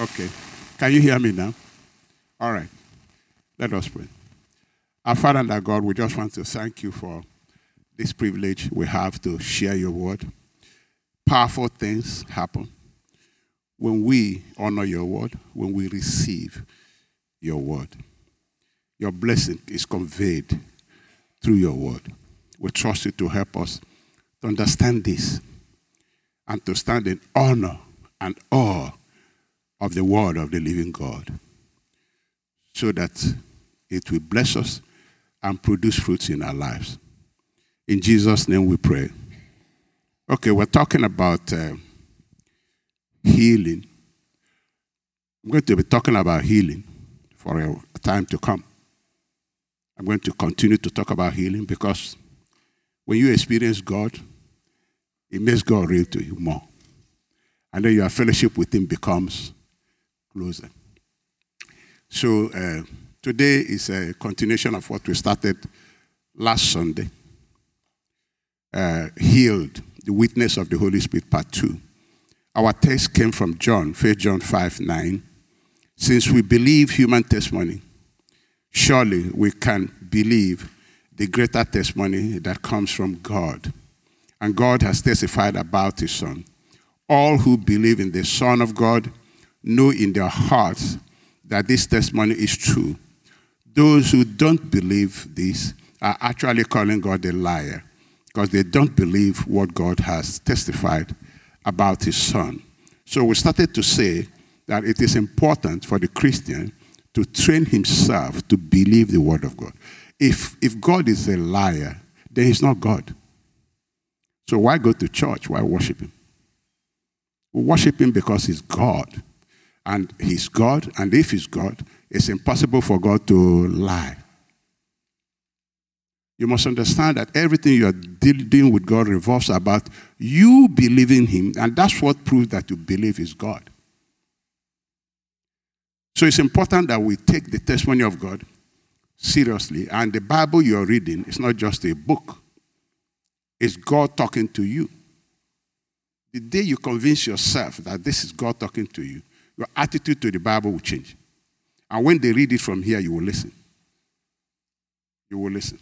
Okay. Can you hear me now? All right. Let us pray. Our Father and our God, we just want to thank you for this privilege we have to share your word. Powerful things happen when we honor your word, when we receive your word. Your blessing is conveyed through your word. We trust you to help us to understand this and to stand in honor and awe of the word of the living God so that it will bless us and produce fruits in our lives. In Jesus' name we pray. Okay, we're talking about uh, healing. I'm going to be talking about healing for a time to come. I'm going to continue to talk about healing because when you experience God, it makes God real to you more. And then your fellowship with Him becomes closer. So uh, today is a continuation of what we started last Sunday. Uh, healed, the witness of the Holy Spirit, part two. Our text came from John, 1 John 5 9. Since we believe human testimony, surely we can believe the greater testimony that comes from God. And God has testified about his Son. All who believe in the Son of God know in their hearts that this testimony is true. Those who don't believe this are actually calling God a liar because they don't believe what God has testified about his Son. So we started to say that it is important for the Christian to train himself to believe the Word of God. If, if God is a liar, then he's not God. So why go to church? Why worship him? We worship him because he's God. And he's God, and if he's God, it's impossible for God to lie. You must understand that everything you are dealing with God revolves about you believing him, and that's what proves that you believe is God. So it's important that we take the testimony of God seriously. And the Bible you're reading is not just a book, it's God talking to you. The day you convince yourself that this is God talking to you, your attitude to the Bible will change. And when they read it from here, you will listen. You will listen.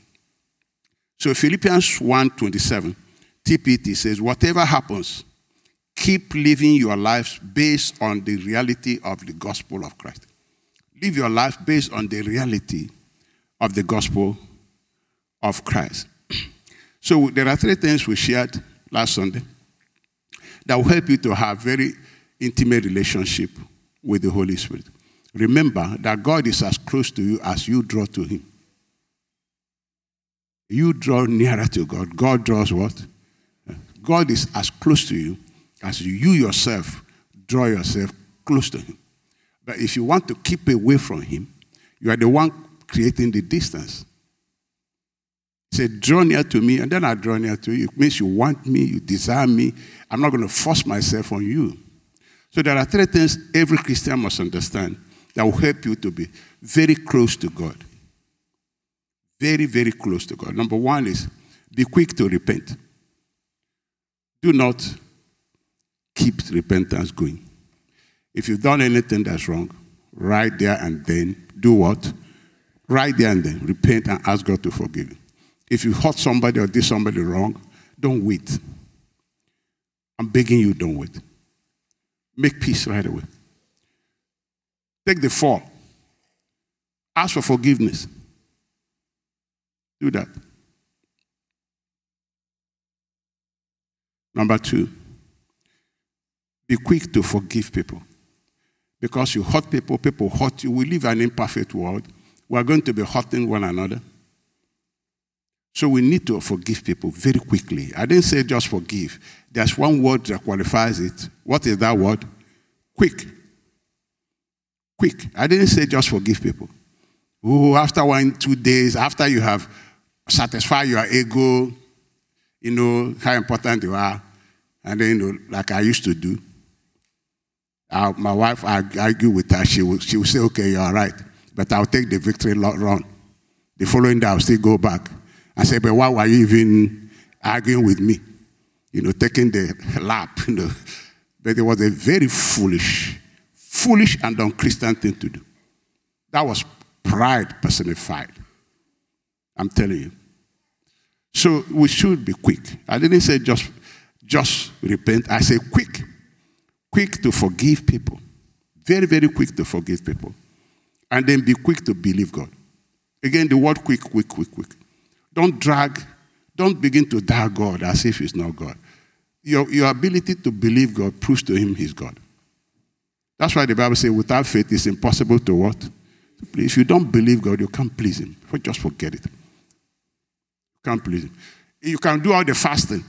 So Philippians 1:27, TPT says, whatever happens, keep living your lives based on the reality of the gospel of Christ. Live your life based on the reality of the gospel of Christ. So there are three things we shared last Sunday that will help you to have very intimate relationship with the Holy Spirit. Remember that God is as close to you as you draw to him. You draw nearer to God. God draws what? God is as close to you as you yourself draw yourself close to him. But if you want to keep away from him, you are the one creating the distance. Said, Draw near to me, and then I draw near to you. It means you want me, you desire me. I'm not going to force myself on you. So there are three things every Christian must understand that will help you to be very close to God. Very, very close to God. Number one is be quick to repent. Do not keep repentance going. If you've done anything that's wrong, right there and then, do what? Right there and then, repent and ask God to forgive you. If you hurt somebody or did somebody wrong, don't wait. I'm begging you, don't wait. Make peace right away. Take the fall. Ask for forgiveness. Do that. Number two, be quick to forgive people. Because you hurt people, people hurt you. We live in an imperfect world. We are going to be hurting one another. So we need to forgive people very quickly. I didn't say just forgive. There's one word that qualifies it. What is that word? Quick. Quick. I didn't say just forgive people. Oh, after one, two days, after you have satisfied your ego, you know how important you are, and then, you know, like I used to do. Uh, my wife, I argue with her. She will, she will say, okay, you're right. But I'll take the victory run. The following day, I'll still go back and say, but why were you even arguing with me? You know, taking the lap, you know. But it was a very foolish, foolish and unchristian thing to do. That was pride personified. I'm telling you. So we should be quick. I didn't say just, just repent. I say quick. Quick to forgive people. Very, very quick to forgive people. And then be quick to believe God. Again, the word quick, quick, quick, quick. Don't drag, don't begin to doubt God as if He's not God. Your, your ability to believe God proves to Him He's God. That's why the Bible says, without faith, it's impossible to what? If you don't believe God, you can't please Him. Just forget it. You can't please Him. You can do all the fasting.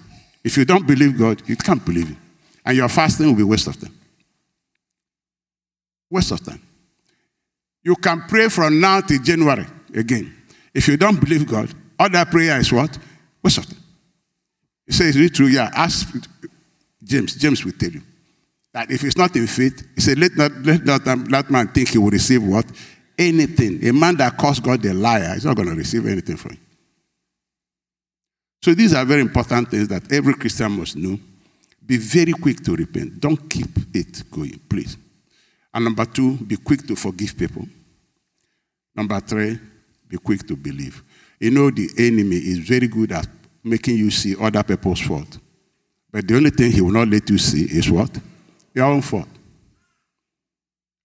If you don't believe God, you can't believe Him. And your fasting will be waste of time. Waste of time. You can pray from now to January again. If you don't believe God, all that prayer is what? Waste of time. He says, Is it true? Yeah. Ask James. James will tell you that if it's not in faith, he said, Let not let not that man think he will receive what? Anything. A man that calls God a liar is not going to receive anything from him. So these are very important things that every Christian must know. Be very quick to repent. Don't keep it going, please. And number two, be quick to forgive people. Number three, be quick to believe. You know, the enemy is very good at making you see other people's fault. But the only thing he will not let you see is what? Your own fault.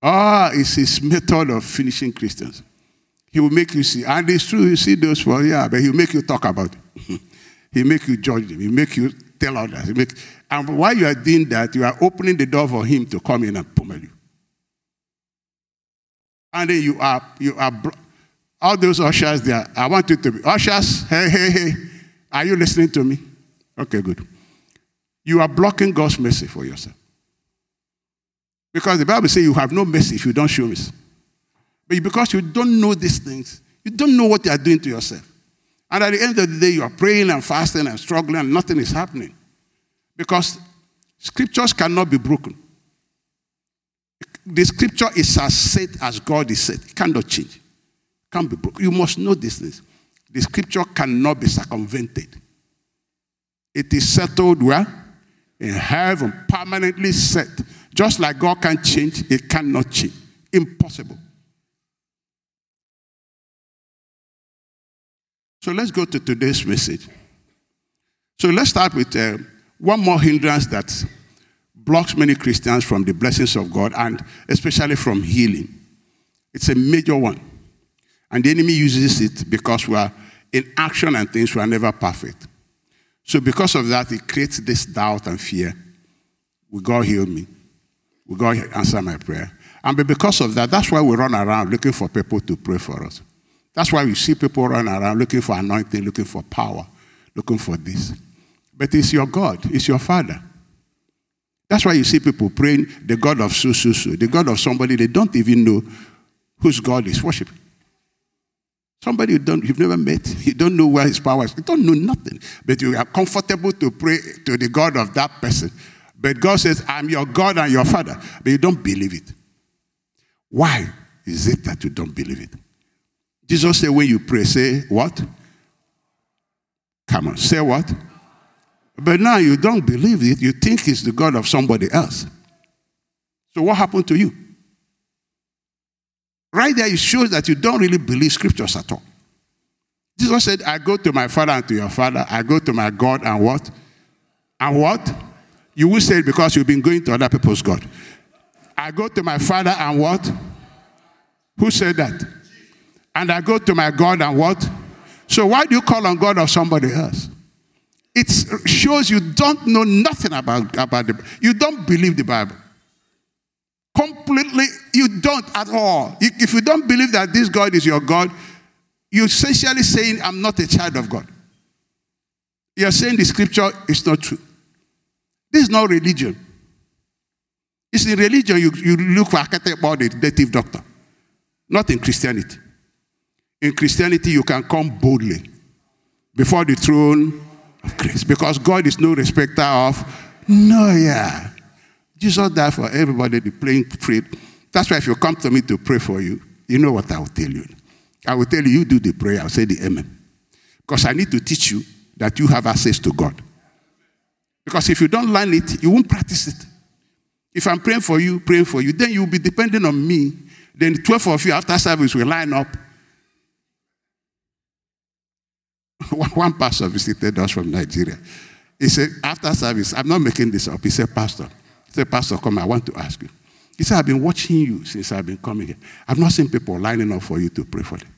Ah, it's his method of finishing Christians. He will make you see. And it's true, you see those faults, yeah, but he'll make you talk about it. he'll make you judge them. He'll make you tell others. He'll make, and while you are doing that, you are opening the door for him to come in and pummel you. And then you are, you are, all those ushers there, I want you to be, ushers, hey, hey, hey, are you listening to me? Okay, good. You are blocking God's mercy for yourself. Because the Bible says you have no mercy if you don't show mercy. But because you don't know these things, you don't know what you are doing to yourself. And at the end of the day, you are praying and fasting and struggling and nothing is happening. Because scriptures cannot be broken. The scripture is as set as God is set. It cannot change. It can't be broken. You must know these things. The scripture cannot be circumvented. It is settled where? In heaven, permanently set. Just like God can change, it cannot change. Impossible. So let's go to today's message. So let's start with uh, one more hindrance that blocks many Christians from the blessings of God and especially from healing. It's a major one. And the enemy uses it because we are in action and things we are never perfect. So because of that, it creates this doubt and fear. Will God heal me? Will God answer my prayer? And because of that, that's why we run around looking for people to pray for us. That's why we see people run around looking for anointing, looking for power, looking for this. But it's your God, it's your Father. That's why you see people praying the God of so, so, so, the God of somebody they don't even know whose God is worshiping. Somebody you don't, you've never met, you don't know where his power is, you don't know nothing, but you are comfortable to pray to the God of that person. But God says, I'm your God and your Father, but you don't believe it. Why is it that you don't believe it? Jesus said, when you pray, say what? Come on, say what? But now you don't believe it. You think it's the God of somebody else. So what happened to you? Right there, it shows that you don't really believe scriptures at all. Jesus said, I go to my father and to your father. I go to my God and what? And what? You will say it because you've been going to other people's God. I go to my father and what? Who said that? And I go to my God and what? So why do you call on God of somebody else? It shows you don't know nothing about, about the You don't believe the Bible. Completely, you don't at all. If you don't believe that this God is your God, you're essentially saying, I'm not a child of God. You're saying the scripture is not true. This is not religion. It's in religion you, you look for architect or the native doctor. Not in Christianity. In Christianity, you can come boldly before the throne of grace because God is no respecter of no, yeah. Jesus died for everybody, the plain faith. That's why if you come to me to pray for you, you know what I will tell you. I will tell you, you do the prayer, I'll say the amen. Because I need to teach you that you have access to God. Because if you don't learn it, you won't practice it. If I'm praying for you, praying for you, then you'll be depending on me. Then 12 of you after service will line up. One pastor visited us from Nigeria. He said, after service, I'm not making this up. He said, Pastor, said, Pastor, come, I want to ask you. He said, I've been watching you since I've been coming here. I've not seen people lining up for you to pray for them.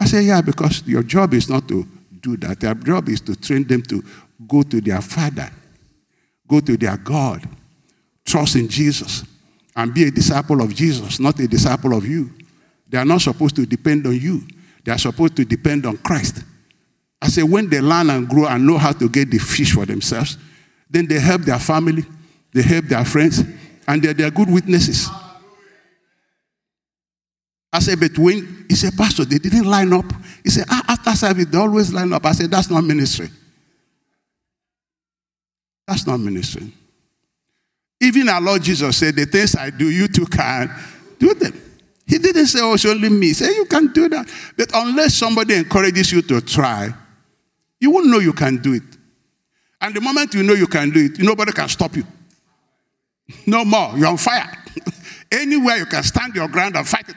I said, Yeah, because your job is not to do that. Your job is to train them to go to their Father, go to their God, trust in Jesus, and be a disciple of Jesus, not a disciple of you. They are not supposed to depend on you, they are supposed to depend on Christ. I said, when they learn and grow and know how to get the fish for themselves, then they help their family, they help their friends, and they're, they're good witnesses. I said, but when he said, Pastor, they didn't line up. He said, ah, after service, they always line up. I said, that's not ministry. That's not ministry. Even our Lord Jesus said, The things I do, you too can do them. He didn't say, Oh, it's only me. He said, You can do that. But unless somebody encourages you to try, you won't know you can do it. And the moment you know you can do it, nobody can stop you. No more. You're on fire. Anywhere you can stand your ground and fight it.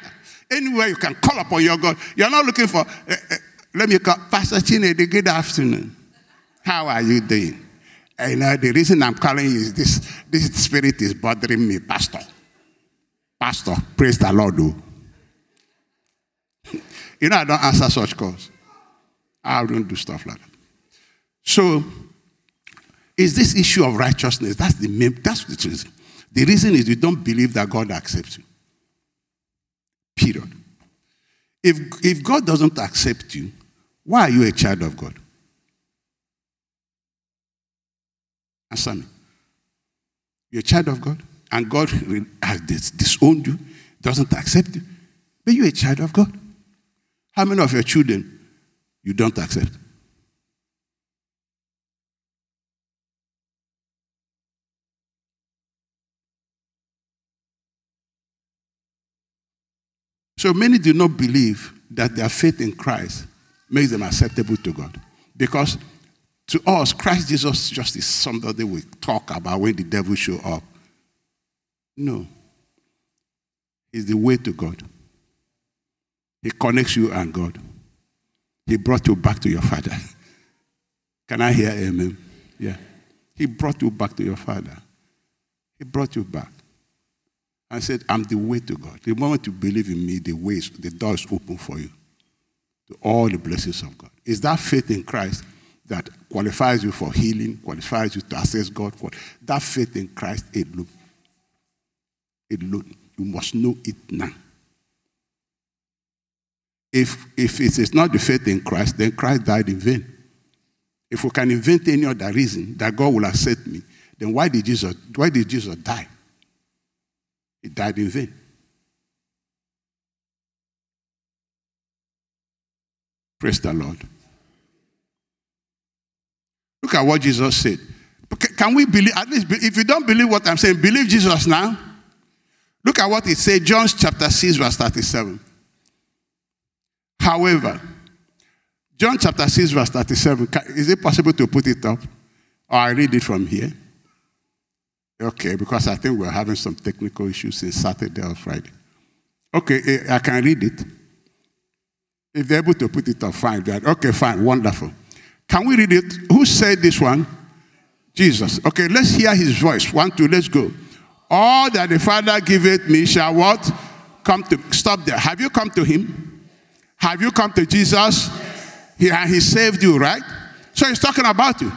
Anywhere you can call upon your God. You're not looking for, uh, uh, let me call Pastor Chinede, good afternoon. How are you doing? And, know, the reason I'm calling you is this, this spirit is bothering me, Pastor. Pastor, praise the Lord. Oh. you know, I don't answer such calls. I don't do stuff like that. So, is this issue of righteousness? That's the main, that's the reason. The reason is you don't believe that God accepts you. Period. If, if God doesn't accept you, why are you a child of God? Answer me. You're a child of God, and God has disowned you, doesn't accept you, but you're a child of God. How many of your children you don't accept? So many do not believe that their faith in Christ makes them acceptable to God. Because to us, Christ Jesus just is somebody we talk about when the devil show up. No. He's the way to God. He connects you and God. He brought you back to your father. Can I hear amen? Yeah. He brought you back to your father. He brought you back. I said, I'm the way to God. The moment you believe in me, the way is, the door is open for you to all the blessings of God. Is that faith in Christ that qualifies you for healing, qualifies you to access God? That faith in Christ alone. Alone. You must know it now. If, if it is not the faith in Christ, then Christ died in vain. If we can invent any other reason that God will accept me, then why did Jesus, why did Jesus die? He died in vain. Praise the Lord. Look at what Jesus said. Can we believe, at least if you don't believe what I'm saying, believe Jesus now? Look at what it said, John chapter 6, verse 37. However, John chapter 6, verse 37, is it possible to put it up? Or I read it from here? Okay, because I think we're having some technical issues since Saturday or Friday. Okay, eh, I can read it. If they're able to put it up, fine. Okay, fine, wonderful. Can we read it? Who said this one? Jesus. Okay, let's hear his voice. One, two, let's go. All that the Father giveth me shall what? Come to stop there. Have you come to him? Have you come to Jesus? He, and he saved you, right? So he's talking about you.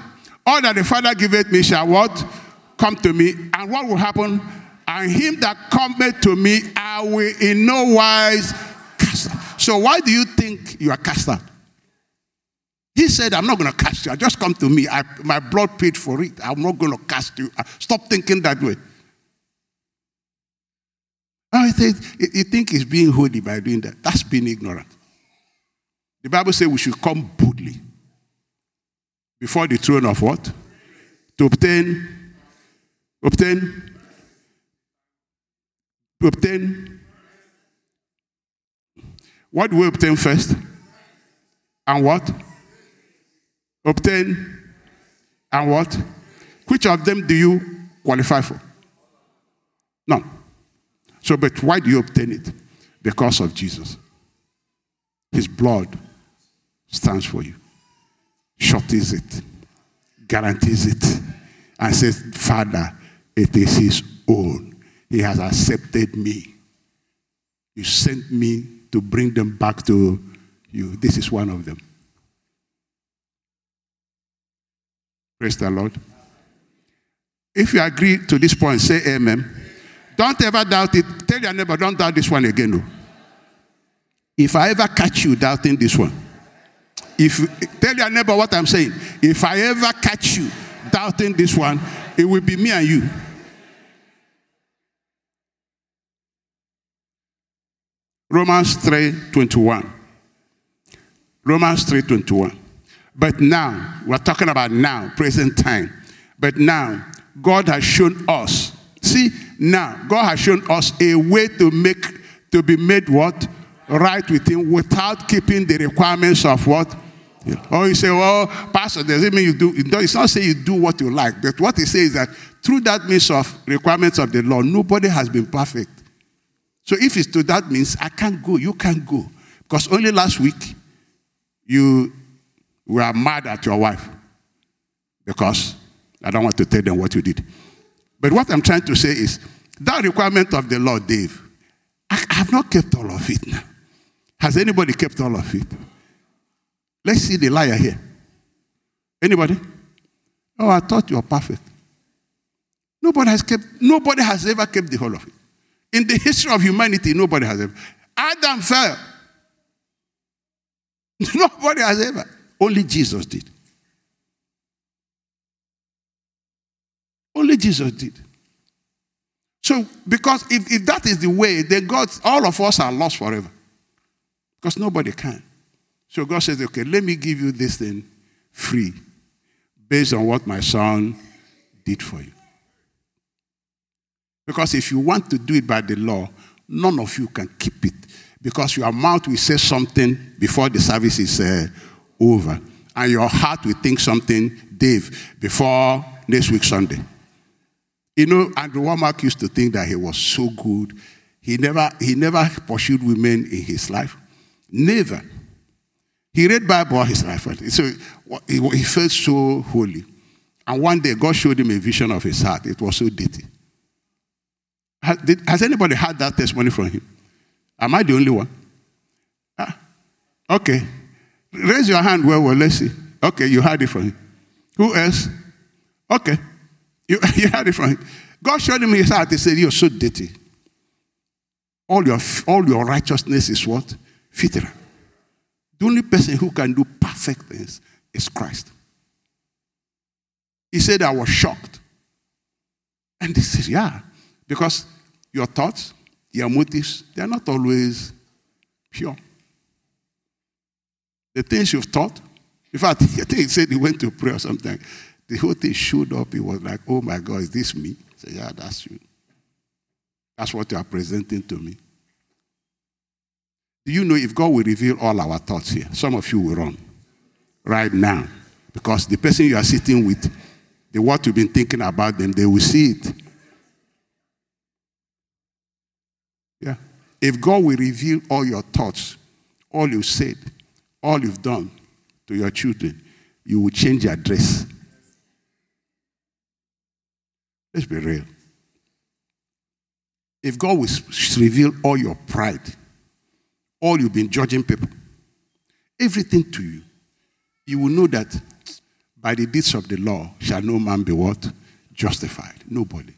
All that the Father giveth me shall what? Come to me. And what will happen? And him that cometh to me, I will in no wise cast out. So why do you think you are cast out? He said, I'm not going to cast you. I just come to me. I, my blood paid for it. I'm not going to cast you. Stop thinking that way. I think you think he's being holy by doing that. That's being ignorant. The Bible says we should come boldly before the throne of what? To obtain, obtain, obtain. What do we obtain first? And what? Obtain. And what? Which of them do you qualify for? No. So, but why do you obtain it? Because of Jesus. His blood stands for you, shortens it, guarantees it, and says, Father, it is His own. He has accepted me. You sent me to bring them back to you. This is one of them. Praise the Lord. If you agree to this point, say amen. Don't ever doubt it. Tell your neighbor, don't doubt this one again. No. If I ever catch you doubting this one, if tell your neighbor what I'm saying. If I ever catch you doubting this one, it will be me and you. Romans 3:21. Romans 3:21. But now, we're talking about now, present time. But now, God has shown us. See, now, God has shown us a way to make, to be made what? Right with Him without keeping the requirements of what? Yeah. Or you say, well, Pastor, does it mean you do? It's not saying you do what you like, but what he says is that through that means of requirements of the law, nobody has been perfect. So if it's to that means I can't go, you can't go. Because only last week you were mad at your wife because I don't want to tell them what you did. But what I'm trying to say is that requirement of the law, Dave, I have not kept all of it now. Has anybody kept all of it? Let's see the liar here. Anybody? Oh, I thought you were perfect. Nobody has kept, nobody has ever kept the whole of it. In the history of humanity, nobody has ever. Adam fell. Nobody has ever. Only Jesus did. Only Jesus did. So, because if, if that is the way, then God, all of us are lost forever. Because nobody can. So God says, okay, let me give you this thing free based on what my son did for you. Because if you want to do it by the law, none of you can keep it. Because your mouth will say something before the service is uh, over. And your heart will think something, Dave, before next week Sunday. You know, Andrew Wommack used to think that he was so good. He never, he never pursued women in his life. Never. He read Bible all his life. So he felt so holy. And one day, God showed him a vision of his heart. It was so dirty. Has anybody had that testimony from him? Am I the only one? Ah, okay. Raise your hand. Well, well, let's see. Okay, you heard it from him. Who else? Okay. You, you heard it from him. God showed him his heart. He said, You're so dirty. All your, all your righteousness is what? Fitra. The only person who can do perfect things is Christ. He said, I was shocked. And he said, Yeah, because your thoughts, your motives, they're not always pure. The things you've thought, in fact, I think he said he went to pray or something. The whole thing showed up. He was like, oh my God, is this me? I said, yeah, that's you. That's what you are presenting to me. Do you know if God will reveal all our thoughts here? Some of you will run right now because the person you are sitting with, the what you've been thinking about them, they will see it. Yeah. If God will reveal all your thoughts, all you said, all you've done to your children, you will change your dress. Let's be real. If God will reveal all your pride, all you've been judging people, everything to you, you will know that by the deeds of the law shall no man be what? Justified. Nobody.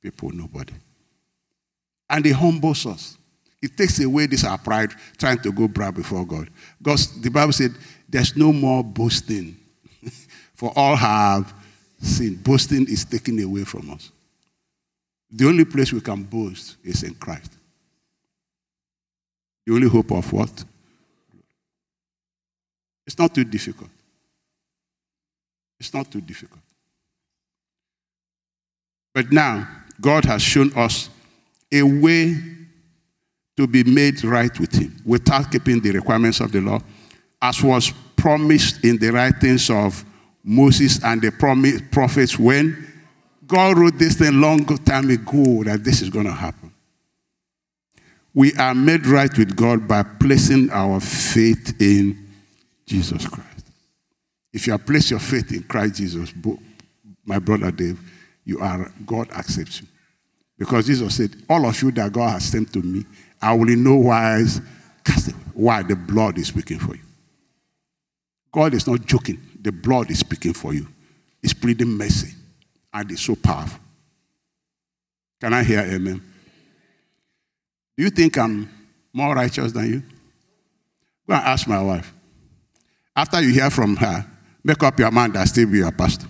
People, nobody. And he humbles us. It takes away this our pride, trying to go brag before God. Because the Bible said, there's no more boasting. For all have sinned. Boasting is taken away from us. The only place we can boast is in Christ. The only hope of what? It's not too difficult. It's not too difficult. But now, God has shown us a way to be made right with Him without keeping the requirements of the law, as was promised in the writings of Moses and the prophets when God wrote this thing long time ago that this is going to happen. We are made right with God by placing our faith in Jesus Christ. If you have placed your faith in Christ Jesus, my brother Dave, you are God accepts you. Because Jesus said, All of you that God has sent to me, I will in no wise cast it. Why? The blood is speaking for you. God is not joking. The blood is speaking for you. It's pleading mercy. And it's so powerful. Can I hear amen? Do you think I'm more righteous than you? Go and ask my wife. After you hear from her, make up your mind that still be your pastor.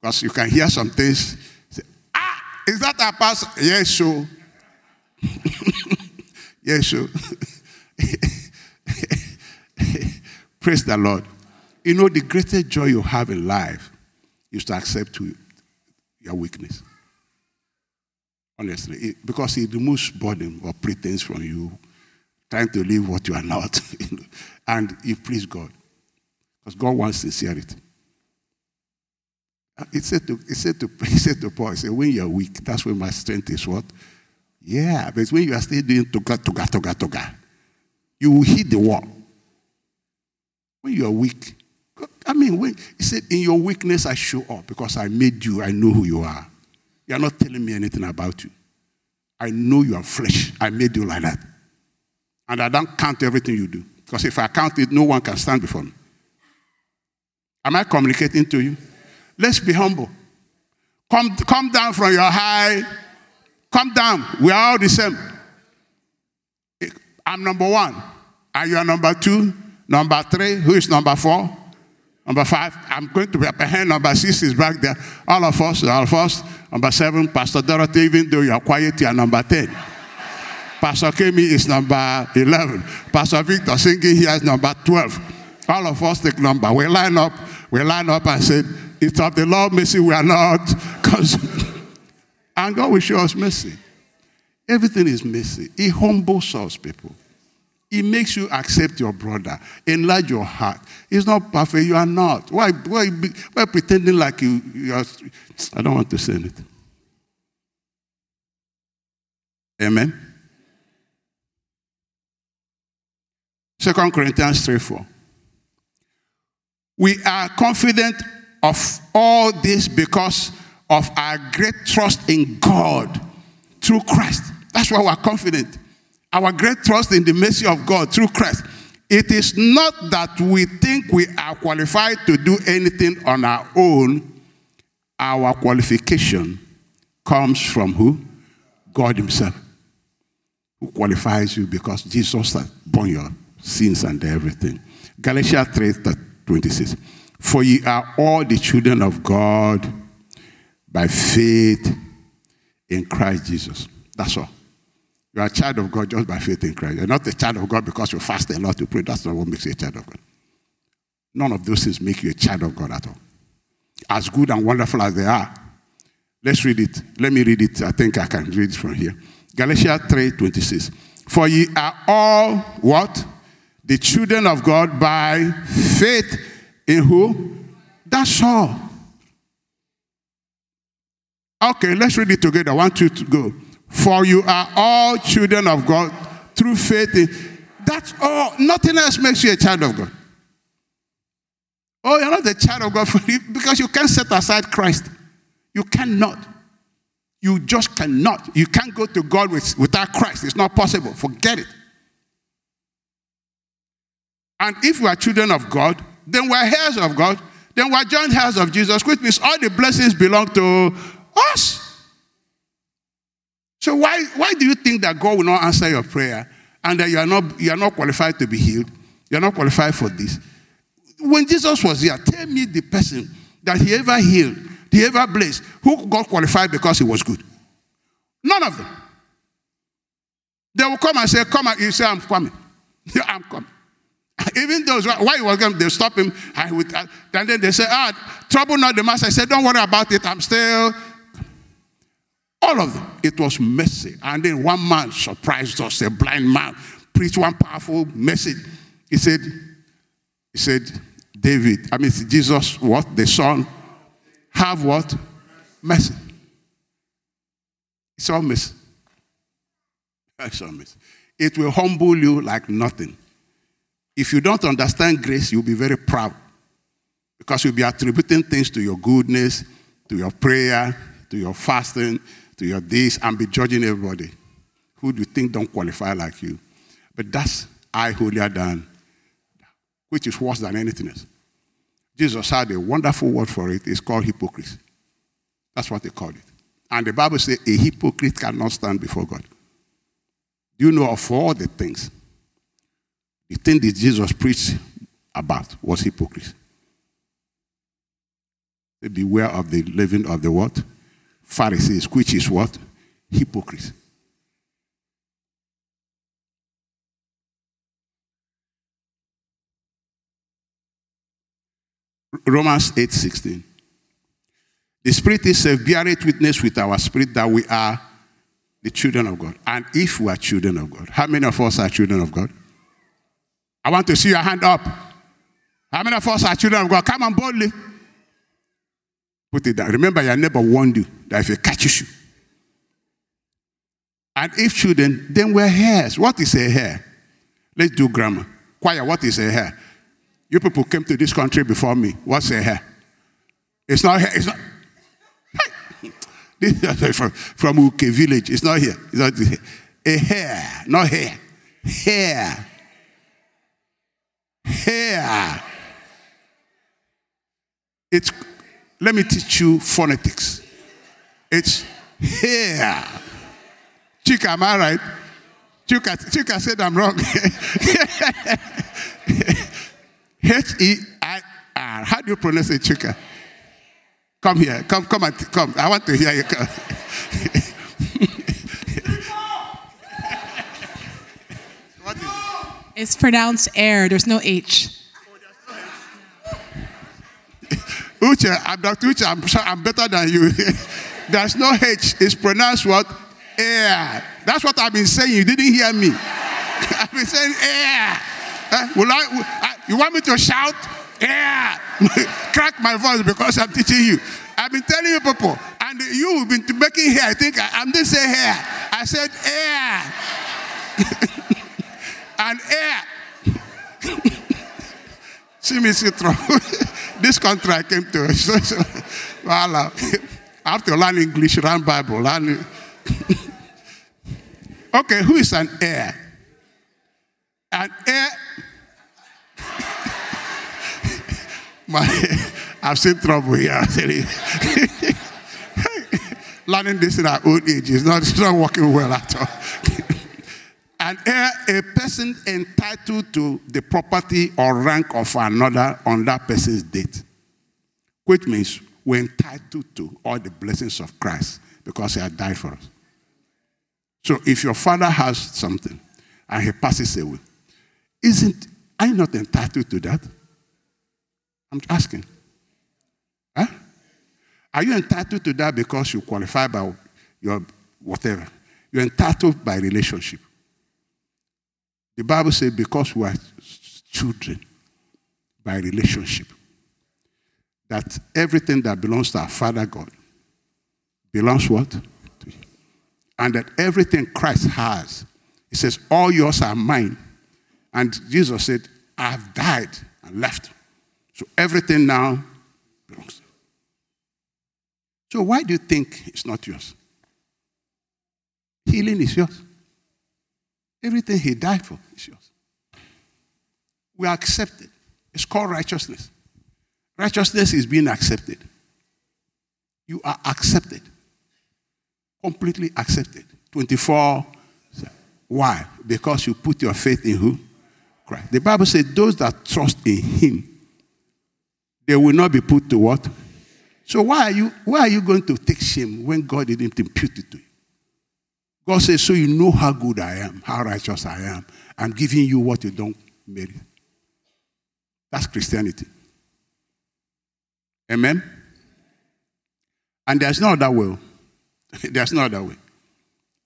Because you can hear some things. Say, ah, is that our pastor? Yes, so. yes, so. Praise the Lord. You know, the greatest joy you have in life is to accept your weakness. Honestly, it, because it removes burden or pretense from you, trying to live what you are not. and you please God. Because God wants sincerity. Uh, he said to, he said to, he said to Paul, he said, when you're weak, that's when my strength is what? Yeah, but when you are still doing toga, toga, toga, toga, you will hit the wall. When you are weak, I mean, when, he said, in your weakness I show up because I made you, I know who you are. You are not telling me anything about you. I know you are flesh. I made you like that. And I don't count everything you do. Because if I count it, no one can stand before me. Am I communicating to you? Let's be humble. Come, come down from your high. Come down. We are all the same. I'm number one. And you are number two. Number three. Who is number four? Number five. I'm going to be ahead. Number six is back there. All of us, all of us. Number seven, Pastor Dorothy, even though you are quiet, you are number 10. Pastor Kemi is number 11. Pastor Victor singing here is number 12. All of us take number. We line up we line up and said, It's of the Lord mercy we are not consumed. And God will show us mercy. Everything is mercy. He humbles us, people. He makes you accept your brother, enlarge your heart. He's not perfect, you are not. Why, why, why pretending like you, you are? I don't want to say it. Amen. Second Corinthians 3 4. We are confident of all this because of our great trust in God through Christ. That's why we're confident. Our great trust in the mercy of God through Christ. It is not that we think we are qualified to do anything on our own. Our qualification comes from who? God Himself, who qualifies you because Jesus has borne your sins and everything. Galatians 3 26. For ye are all the children of God by faith in Christ Jesus. That's all. You are a child of God just by faith in Christ. You're not a child of God because you fast a lot to pray. That's not what makes you a child of God. None of those things make you a child of God at all. As good and wonderful as they are. Let's read it. Let me read it. I think I can read it from here. Galatians 3 26. For ye are all what? the children of God by faith in who? That's all. Okay, let's read it together. One, two, to go. For you are all children of God through faith. In, that's all. Nothing else makes you a child of God. Oh, you're not a child of God because you can't set aside Christ. You cannot. You just cannot. You can't go to God with, without Christ. It's not possible. Forget it. And if we are children of God, then we're heirs of God, then we're joint heirs of Jesus, means all the blessings belong to us. So why, why do you think that God will not answer your prayer and that you are not, you are not qualified to be healed? You're not qualified for this. When Jesus was here, tell me the person that he ever healed, he ever blessed, who got qualified because he was good. None of them. They will come and say, Come and you say, I'm coming. Yeah, I'm coming. Even those, why he was going, they stop him. And then they say, ah, trouble not the master. I said, don't worry about it. I'm still. All of them. It was mercy. And then one man surprised us, a blind man, preached one powerful message. He said, he said, David, I mean, Jesus, what? The son, have what? Mercy. It's all mercy. It's all mercy. It will humble you like nothing. If you don't understand grace, you'll be very proud because you'll be attributing things to your goodness, to your prayer, to your fasting, to your this, and be judging everybody who do you think don't qualify like you. But that's I holier than, which is worse than anything else. Jesus had a wonderful word for it. It's called hypocrisy. That's what they called it. And the Bible says a hypocrite cannot stand before God. Do you know of all the things? The thing that Jesus preached about was hypocrisy. Beware of the leaven of the what? Pharisees, which is what? Hypocrisy. Romans 8 16. The Spirit itself beareth witness with our spirit that we are the children of God. And if we are children of God, how many of us are children of God? I want to see your hand up. How many of us are children of God? Come on boldly. Put it down. Remember, your neighbor warned you that if he catches you. And if children, then we're hairs. What is a hair? Let's do grammar. Choir, what is a hair? You people came to this country before me. What's a hair? It's not hair. It's not. This is from, from UK village. It's not here. It's not here. A hair, not hair. Hair. Hair. It's, let me teach you phonetics. It's hair. Chika, am I right? Chika, Chika said I'm wrong. H E I R. How do you pronounce it, Chika? Come here. Come, come, and, come. I want to hear you. Come. it? It's pronounced air. There's no H. Uche, I'm Dr. Uche, I'm, I'm better than you. There's no H. It's pronounced what? Air. That's what I've been saying. You didn't hear me. I've been saying air. Uh, will I, will you want me to shout? Yeah. Crack my voice because I'm teaching you. I've been telling you people, and you've been making hair. I think I, am didn't say hair. I said air. and air. See me see trouble. this contract came to. So, so, voila. I have to learn English, learn Bible, learn. okay, who is an heir? An heir My, I've seen trouble here. Learning this in our old age is not, not working well at all. And a person entitled to the property or rank of another on that person's death, which means we're entitled to all the blessings of Christ because he had died for us. So if your father has something and he passes away, isn't I not entitled to that? I'm asking. Huh? Are you entitled to that because you qualify by your whatever? You're entitled by relationship. The Bible says because we are children by relationship, that everything that belongs to our Father God belongs what? And that everything Christ has, he says, all yours are mine. And Jesus said, I've died and left. So everything now belongs to. So why do you think it's not yours? Healing is yours. Everything he died for is yours. We are accepted. It's called righteousness. Righteousness is being accepted. You are accepted. Completely accepted. 24. Why? Because you put your faith in who? Christ. The Bible says those that trust in him they will not be put to what? So why are you why are you going to take shame when God didn't impute it to you? God says, so you know how good I am, how righteous I am. I'm giving you what you don't merit. That's Christianity. Amen? And there's no other way. there's no other way.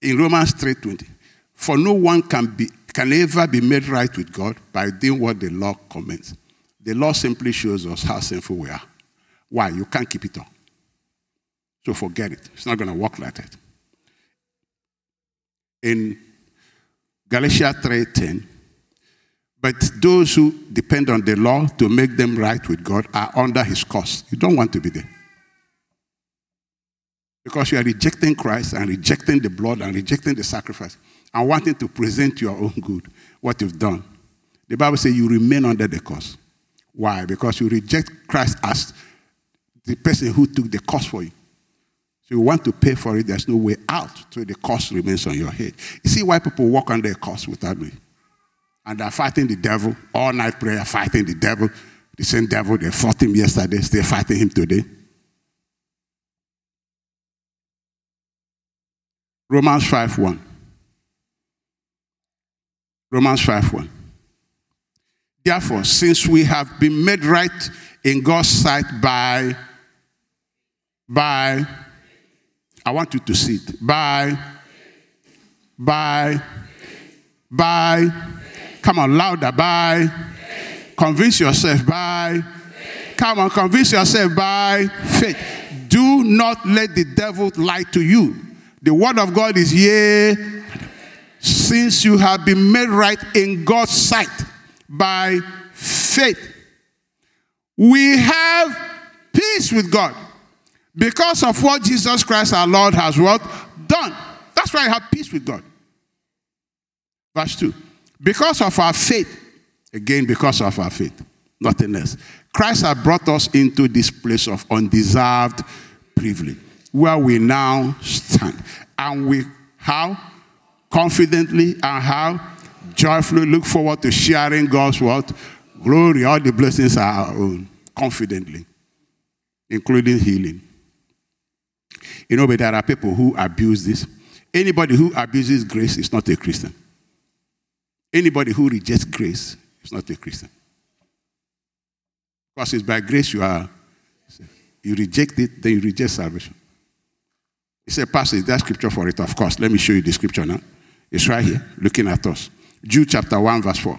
In Romans 3.20, for no one can, be, can ever be made right with God by doing what the law commands. The law simply shows us how sinful we are. Why? You can't keep it all. So forget it. It's not going to work like that. In Galatians 3:10, but those who depend on the law to make them right with God are under his curse. You don't want to be there. Because you are rejecting Christ and rejecting the blood and rejecting the sacrifice and wanting to present your own good, what you've done. The Bible says you remain under the curse. Why? Because you reject Christ as the person who took the cost for you. So you want to pay for it, there's no way out, so the cost remains on your head. You see why people walk under a cost without me? And they're fighting the devil, all night prayer, fighting the devil. The same devil, they fought him yesterday, they're fighting him today. Romans 5 1. Romans 5 1. Therefore, since we have been made right in God's sight by, by, I want you to see it, by, by, by, come on, louder, by, convince yourself. By, come on, convince yourself. By faith. Do not let the devil lie to you. The word of God is yea, since you have been made right in God's sight by faith. We have peace with God because of what Jesus Christ our Lord has what done. That's why I have peace with God. Verse 2. Because of our faith, again, because of our faith, nothing else. Christ has brought us into this place of undeserved privilege where we now stand. And we how? Confidently and how? joyfully look forward to sharing God's word. Glory, all the blessings are our own, confidently, including healing. You know, but there are people who abuse this. Anybody who abuses grace is not a Christian. Anybody who rejects grace is not a Christian. Because it's by grace you are. You reject it, then you reject salvation. It's a passage, that scripture for it, of course. Let me show you the scripture now. It's right here, looking at us. Jude chapter 1, verse 4.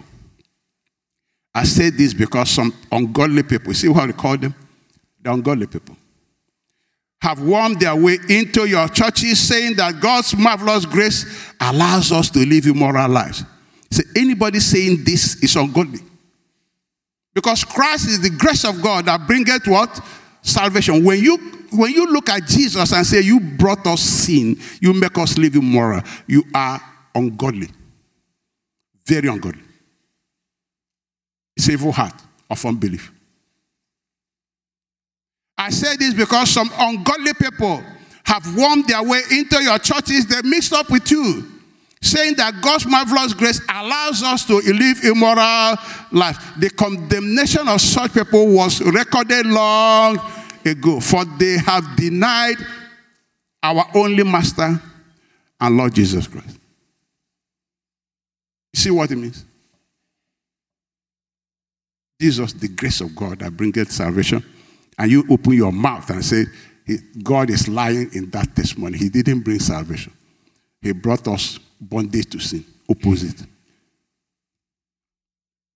I say this because some ungodly people, see what we call them? The ungodly people, have wormed their way into your churches saying that God's marvelous grace allows us to live immoral lives. See, anybody saying this is ungodly. Because Christ is the grace of God that bringeth what? Salvation. When you when you look at Jesus and say, You brought us sin, you make us live immoral, you are ungodly. Very ungodly. It's evil heart of unbelief. I say this because some ungodly people have wormed their way into your churches. They mixed up with you, saying that God's marvelous grace allows us to live immoral life. The condemnation of such people was recorded long ago, for they have denied our only Master and Lord Jesus Christ. See what it means? Jesus, the grace of God that bringeth salvation, and you open your mouth and say, God is lying in that testimony. He didn't bring salvation. He brought us bondage to sin, opposite.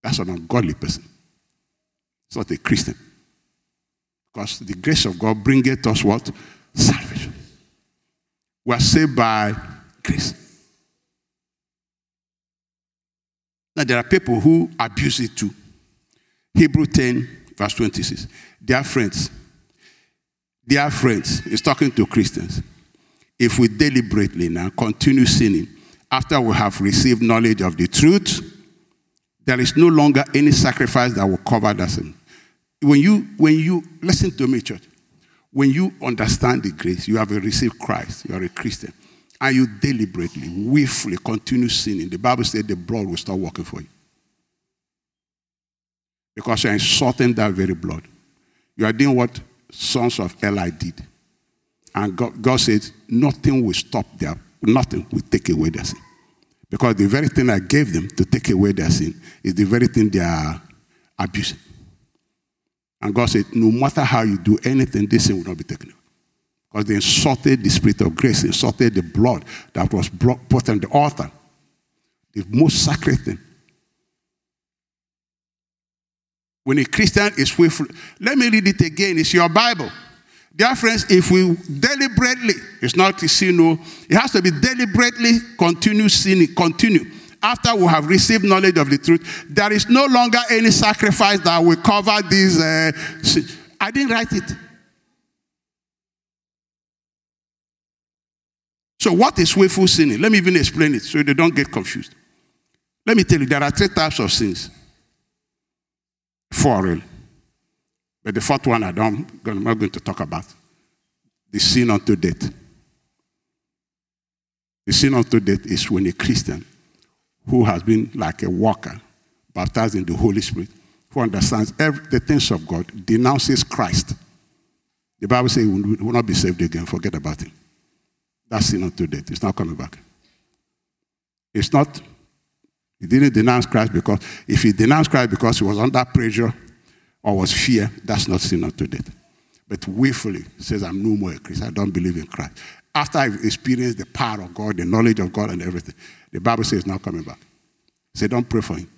That's an ungodly person. It's not a Christian. Because the grace of God bringeth us what? Salvation. We are saved by grace. Now, there are people who abuse it too. Hebrew 10, verse 26. Dear friends, dear friends, he's talking to Christians. If we deliberately now continue sinning after we have received knowledge of the truth, there is no longer any sacrifice that will cover that sin. When you, when you, listen to me, church, when you understand the grace, you have received Christ, you are a Christian and you deliberately, willfully continue sinning, the Bible said the blood will start working for you. Because you're insulting that very blood. You are doing what sons of Eli did. And God, God said, nothing will stop their, nothing will take away their sin. Because the very thing I gave them to take away their sin is the very thing they are abusing. And God said, no matter how you do anything, this sin will not be taken away. Because they insulted the spirit of grace, they insulted the blood that was put on the altar. The most sacred thing. When a Christian is faithful, let me read it again. It's your Bible. Dear friends, if we deliberately, it's not sin, no, it has to be deliberately continue sinning, continue. After we have received knowledge of the truth, there is no longer any sacrifice that will cover these. Uh, I didn't write it. So, what is willful sinning? Let me even explain it so they don't get confused. Let me tell you, there are three types of sins. Really. But the fourth one I don't, I'm not going to talk about. The sin unto death. The sin unto death is when a Christian who has been like a walker, baptized in the Holy Spirit, who understands every, the things of God, denounces Christ. The Bible says he will not be saved again. Forget about it. That's sin unto death. It's not coming back. It's not, he didn't denounce Christ because, if he denounced Christ because he was under pressure or was fear, that's not sin unto death. But willfully says, I'm no more a Christian. I don't believe in Christ. After I've experienced the power of God, the knowledge of God, and everything, the Bible says not coming back. Say, don't pray for him.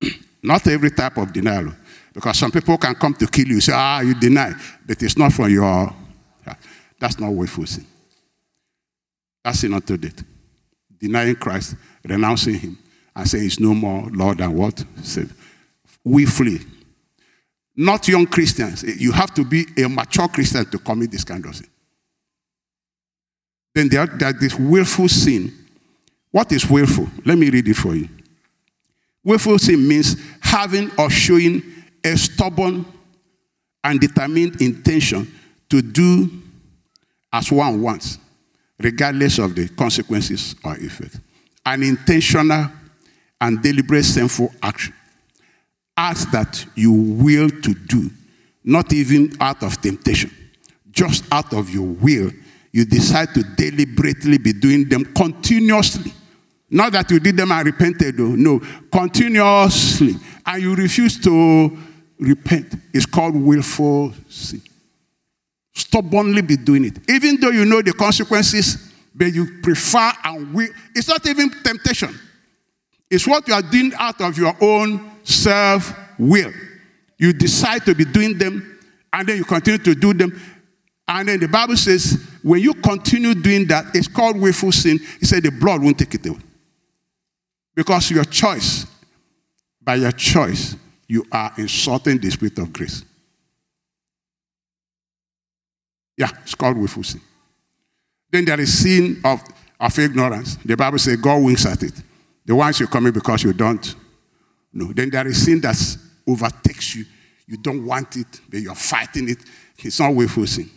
not every type of denial. Because some people can come to kill you, say, ah, you deny. But it's not from your that's not willful sin. That's sin unto death. Denying Christ, renouncing him, and saying he's no more Lord than what? Said. We flee. Not young Christians. You have to be a mature Christian to commit this kind of sin. Then there, there's this willful sin. What is willful? Let me read it for you. Willful sin means having or showing a stubborn and determined intention to do as one wants, regardless of the consequences or effect. An intentional and deliberate sinful action. Acts that you will to do, not even out of temptation, just out of your will, you decide to deliberately be doing them continuously. Not that you did them and repented, though. No, continuously. And you refuse to repent. It's called willful sin stubbornly be doing it. Even though you know the consequences, but you prefer and will. It's not even temptation. It's what you are doing out of your own self will. You decide to be doing them, and then you continue to do them. And then the Bible says, when you continue doing that, it's called willful sin. He said the blood won't take it away. Because your choice, by your choice, you are insulting the spirit of grace. Yeah, it's called willful sin. Then there is sin of, of ignorance. The Bible says God winks at it. The ones you commit because you don't know. Then there is sin that overtakes you. You don't want it, but you're fighting it. It's not willful sin.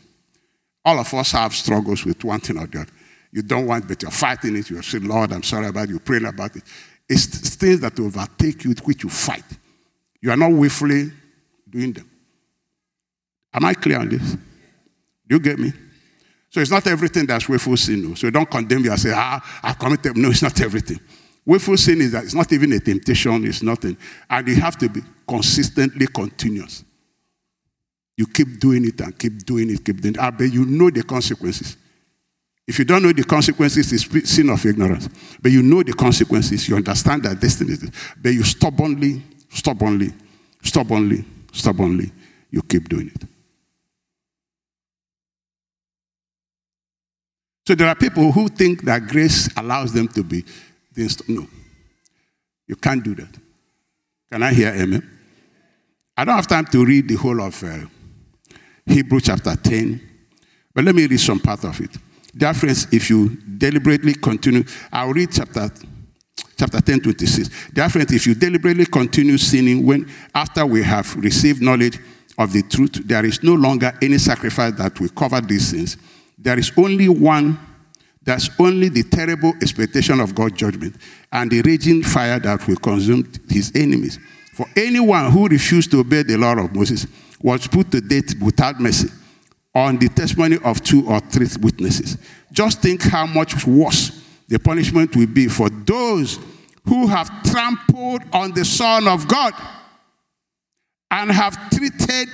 All of us have struggles with one thing or the. You don't want, but you're fighting it. You're saying, Lord, I'm sorry about it. You pray about it. It's things that overtake you, with which you fight. You are not willfully doing them. Am I clear on this? Do you get me? So it's not everything that's willful sin. So don't condemn you and say, ah, I've committed. No, it's not everything. Willful sin is that it's not even a temptation, it's nothing. And you have to be consistently continuous. You keep doing it and keep doing it, keep doing it. I bet you know the consequences. If you don't know the consequences, it's sin of ignorance. But you know the consequences, you understand that destiny. But you stubbornly, stubbornly, stubbornly, stubbornly, you keep doing it. So there are people who think that grace allows them to be the No. You can't do that. Can I hear amen? I don't have time to read the whole of uh, Hebrew chapter 10, but let me read some part of it. Dear friends, if you deliberately continue, I'll read chapter chapter 10, 26. Dear friends, if you deliberately continue sinning when after we have received knowledge of the truth, there is no longer any sacrifice that will cover these sins there is only one, there's only the terrible expectation of God's judgment and the raging fire that will consume his enemies. For anyone who refused to obey the law of Moses was put to death without mercy on the testimony of two or three witnesses. Just think how much worse the punishment will be for those who have trampled on the Son of God and have treated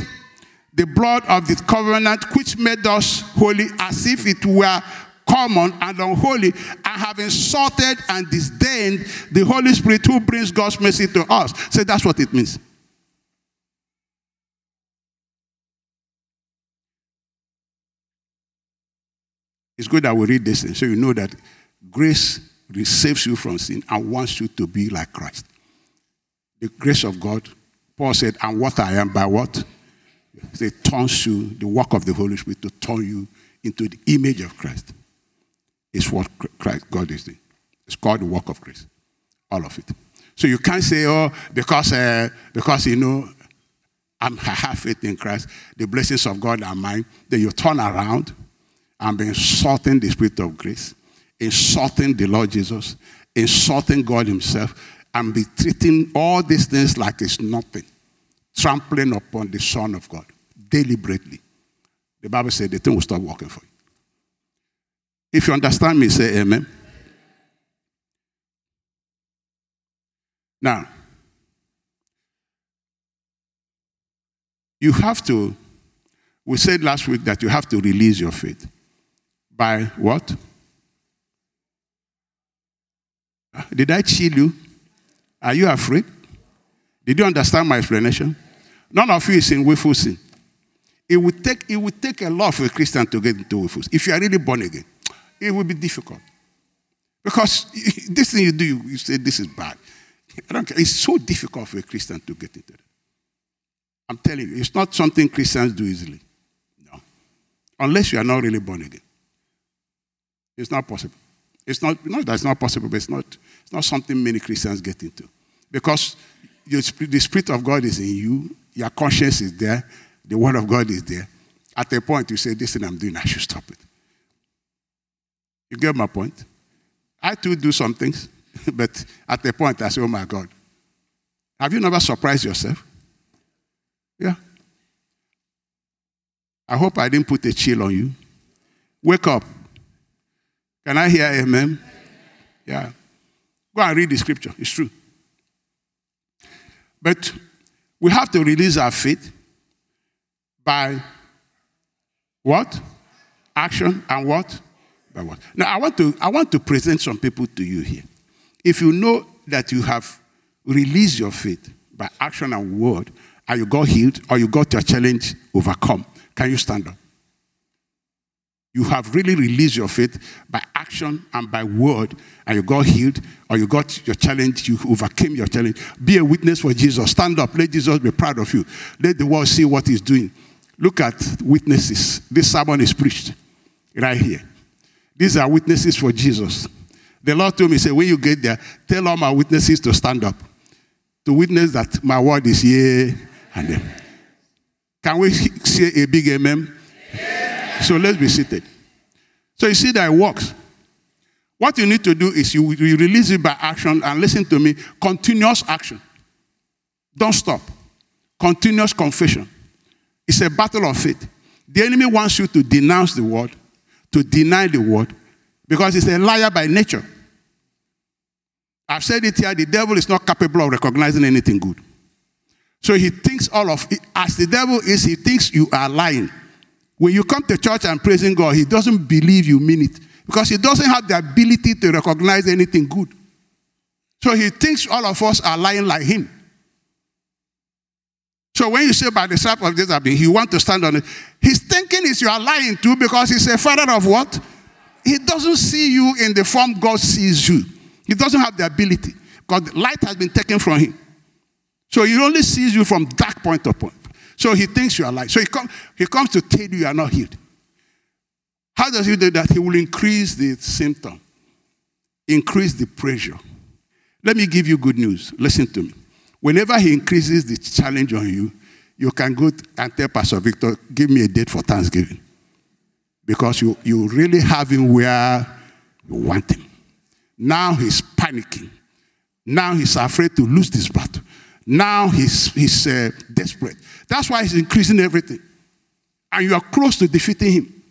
the blood of the covenant which made us holy as if it were common and unholy and have insulted and disdained the Holy Spirit who brings God's mercy to us. So that's what it means. It's good that we read this thing so you know that grace receives you from sin and wants you to be like Christ. The grace of God, Paul said, and what I am by what? It turns you, the work of the Holy Spirit to turn you into the image of Christ. It's what Christ, God is doing. It's called the work of grace. All of it. So you can't say, oh, because, uh, because you know, I'm, I have faith in Christ, the blessings of God are mine. Then you turn around and be insulting the Spirit of grace, insulting the Lord Jesus, insulting God Himself, and be treating all these things like it's nothing, trampling upon the Son of God deliberately. The Bible said the thing will stop working for you. If you understand me, say amen. Now, you have to, we said last week that you have to release your faith. By what? Did I chill you? Are you afraid? Did you understand my explanation? None of you is in willful sin. It would take, it would take a lot for a Christian to get into willful. If you are really born again, it will be difficult. Because this thing you do, you say this is bad. I don't care. It's so difficult for a Christian to get into it. I'm telling you, it's not something Christians do easily. No. Unless you are not really born again. It's not possible. It's not, no, that's not possible, but it's not, it's not something many Christians get into. Because the Spirit of God is in you, your conscience is there, the Word of God is there. At a point, you say, This thing I'm doing, I should stop it. You get my point? I too do some things, but at a point, I say, Oh my God. Have you never surprised yourself? Yeah. I hope I didn't put a chill on you. Wake up. Can I hear amen? Yeah. Go and read the scripture. It's true. But we have to release our faith by what? Action and what? By what? Now I want to I want to present some people to you here. If you know that you have released your faith by action and word, and you got healed or you got your challenge overcome, can you stand up? You have really released your faith by action and by word, and you got healed, or you got your challenge, you overcame your challenge. Be a witness for Jesus. Stand up. Let Jesus be proud of you. Let the world see what he's doing. Look at witnesses. This sermon is preached right here. These are witnesses for Jesus. The Lord told me, say, when you get there, tell all my witnesses to stand up. To witness that my word is here and. Can we say a big amen? So let's be seated. So you see that it works. What you need to do is you, you release it by action and listen to me. Continuous action. Don't stop. Continuous confession. It's a battle of faith. The enemy wants you to denounce the word, to deny the word, because he's a liar by nature. I've said it here the devil is not capable of recognizing anything good. So he thinks all of it, as the devil is, he thinks you are lying. When you come to church and praising God, he doesn't believe you mean it because he doesn't have the ability to recognize anything good. So he thinks all of us are lying like him. So when you say by the strap of been, he want to stand on it. His thinking is you are lying too because he's a father of what? He doesn't see you in the form God sees you. He doesn't have the ability because light has been taken from him. So he only sees you from dark point of point. So he thinks you are lying. So he, come, he comes to tell you you are not healed. How does he do that? He will increase the symptom, increase the pressure. Let me give you good news. Listen to me. Whenever he increases the challenge on you, you can go and tell Pastor Victor, give me a date for Thanksgiving. Because you, you really have him where you want him. Now he's panicking. Now he's afraid to lose this battle. Now he's, he's uh, desperate. That's why he's increasing everything. And you are close to defeating him.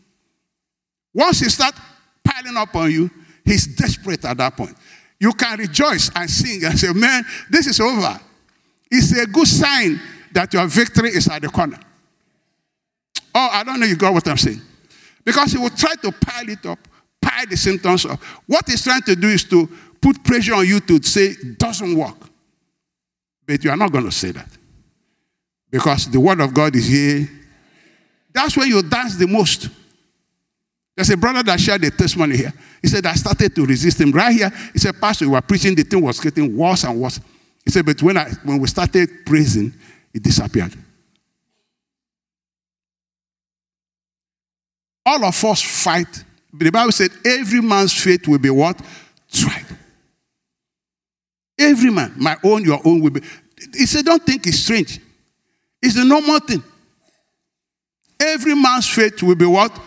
Once he starts piling up on you, he's desperate at that point. You can rejoice and sing and say, Man, this is over. It's a good sign that your victory is at the corner. Oh, I don't know you got what I'm saying. Because he will try to pile it up, pile the symptoms up. What he's trying to do is to put pressure on you to say, doesn't work. But you are not going to say that. Because the word of God is here. That's where you dance the most. There's a brother that shared a testimony here. He said, I started to resist him. Right here, he said, Pastor, you were preaching, the thing was getting worse and worse. He said, but when, I, when we started praising, it disappeared. All of us fight. The Bible said, every man's faith will be what? Tried. Every man, my own, your own will be. He said, don't think it's strange. It's a normal thing. Every man's faith will be what?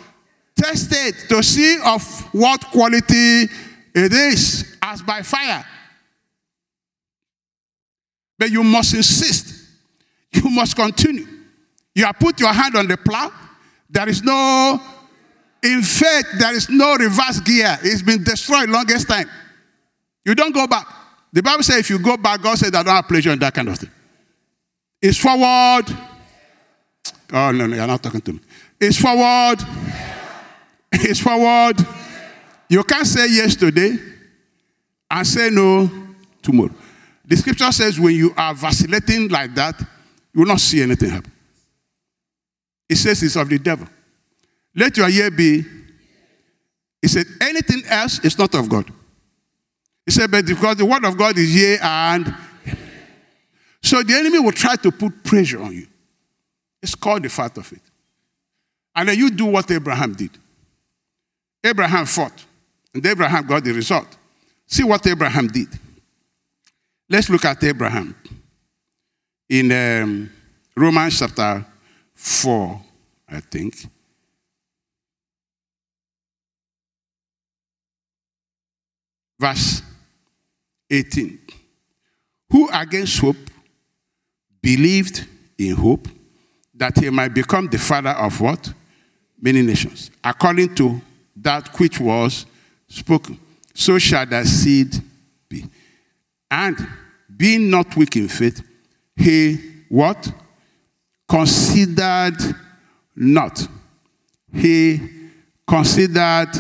Tested to see of what quality it is, as by fire. But you must insist. You must continue. You have put your hand on the plow. There is no, in faith, there is no reverse gear. It's been destroyed longest time. You don't go back. The Bible says if you go back, God says I don't have pleasure in that kind of thing. It's forward. Oh, no, no, you're not talking to me. It's forward. It's forward. You can't say yes today and say no tomorrow. The scripture says when you are vacillating like that, you will not see anything happen. It says it's of the devil. Let your ear be. He said, anything else is not of God. He said, but because the word of God is yea and so the enemy will try to put pressure on you. It's called the fact of it. And then you do what Abraham did. Abraham fought, and Abraham got the result. See what Abraham did. Let's look at Abraham in um, Romans chapter 4, I think. Verse 18. Who against hope believed in hope that he might become the father of what? Many nations, according to that which was spoken. So shall thy seed be. And being not weak in faith, he what? Considered not. He considered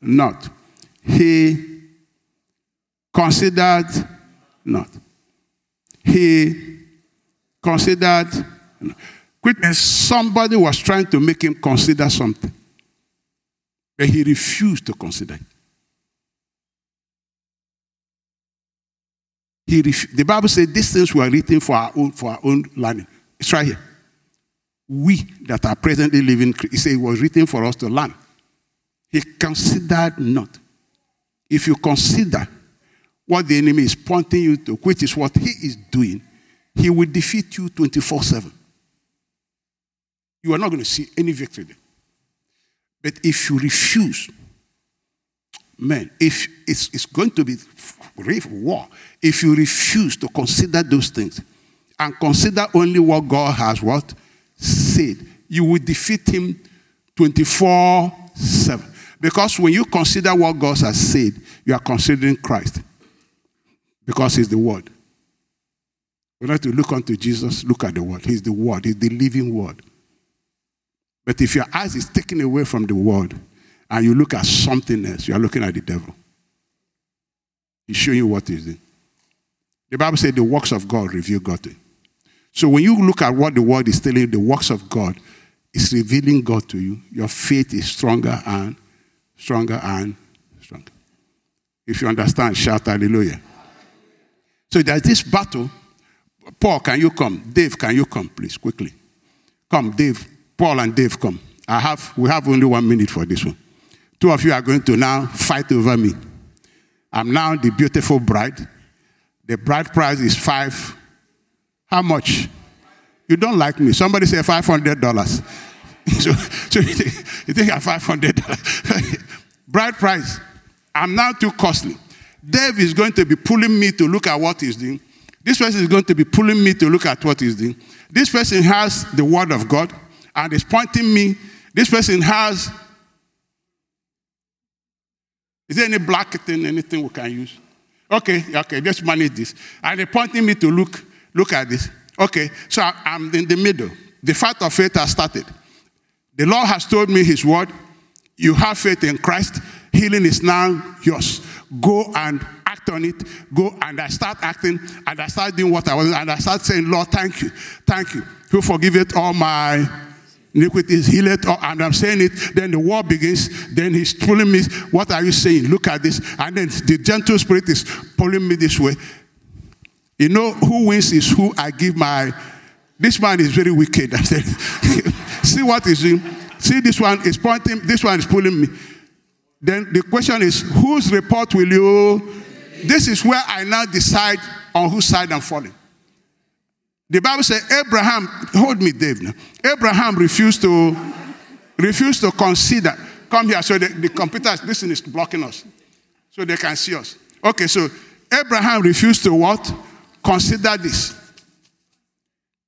not. He considered not. He considered Quit quickness. Somebody was trying to make him consider something. But he refused to consider it. He ref- the Bible says these things were written for our own for our own learning. It's right here. We that are presently living, he said it was written for us to learn. He considered not. If you consider what the enemy is pointing you to, which is what he is doing, he will defeat you 24 7. You are not going to see any victory there. But if you refuse, man, if it's, it's going to be war, if you refuse to consider those things and consider only what God has what said, you will defeat him 24 7. Because when you consider what God has said, you are considering Christ. Because he's the word. We have to look unto Jesus, look at the word. He's the word, he's the living word. But if your eyes is taken away from the word and you look at something else, you are looking at the devil. He's showing you what he's doing. The Bible said the works of God reveal God to you. So when you look at what the word is telling you, the works of God is revealing God to you. Your faith is stronger and stronger and stronger. If you understand, shout hallelujah. So there's this battle. Paul, can you come? Dave, can you come, please, quickly? Come, Dave. Paul and Dave, come. I have, we have only one minute for this one. Two of you are going to now fight over me. I'm now the beautiful bride. The bride price is five. How much? You don't like me. Somebody say $500. so, so you think, you think I'm $500. bride price. I'm now too costly. Dave is going to be pulling me to look at what he's doing. This person is going to be pulling me to look at what he's doing. This person has the word of God and is pointing me. This person has. Is there any black thing, anything we can use? Okay, okay, let's manage this. And they're pointing me to look, look at this. Okay, so I'm in the middle. The fight of faith has started. The Lord has told me His word. You have faith in Christ. Healing is now yours. Go and act on it. Go and I start acting and I start doing what I was and I start saying, Lord, thank you, thank you. Who it all my iniquities, healeth, or, and I'm saying it, then the war begins, then he's pulling me, what are you saying? Look at this. And then the gentle spirit is pulling me this way. You know who wins is who I give my, this man is very wicked. I said, see what he's doing? See this one is pointing, this one is pulling me. Then the question is, whose report will you? This is where I now decide on whose side I'm falling. The Bible says Abraham, hold me, Dave. Now. Abraham refused to refused to consider. Come here. So the, the computer, listen, is blocking us. So they can see us. Okay, so Abraham refused to what? Consider this.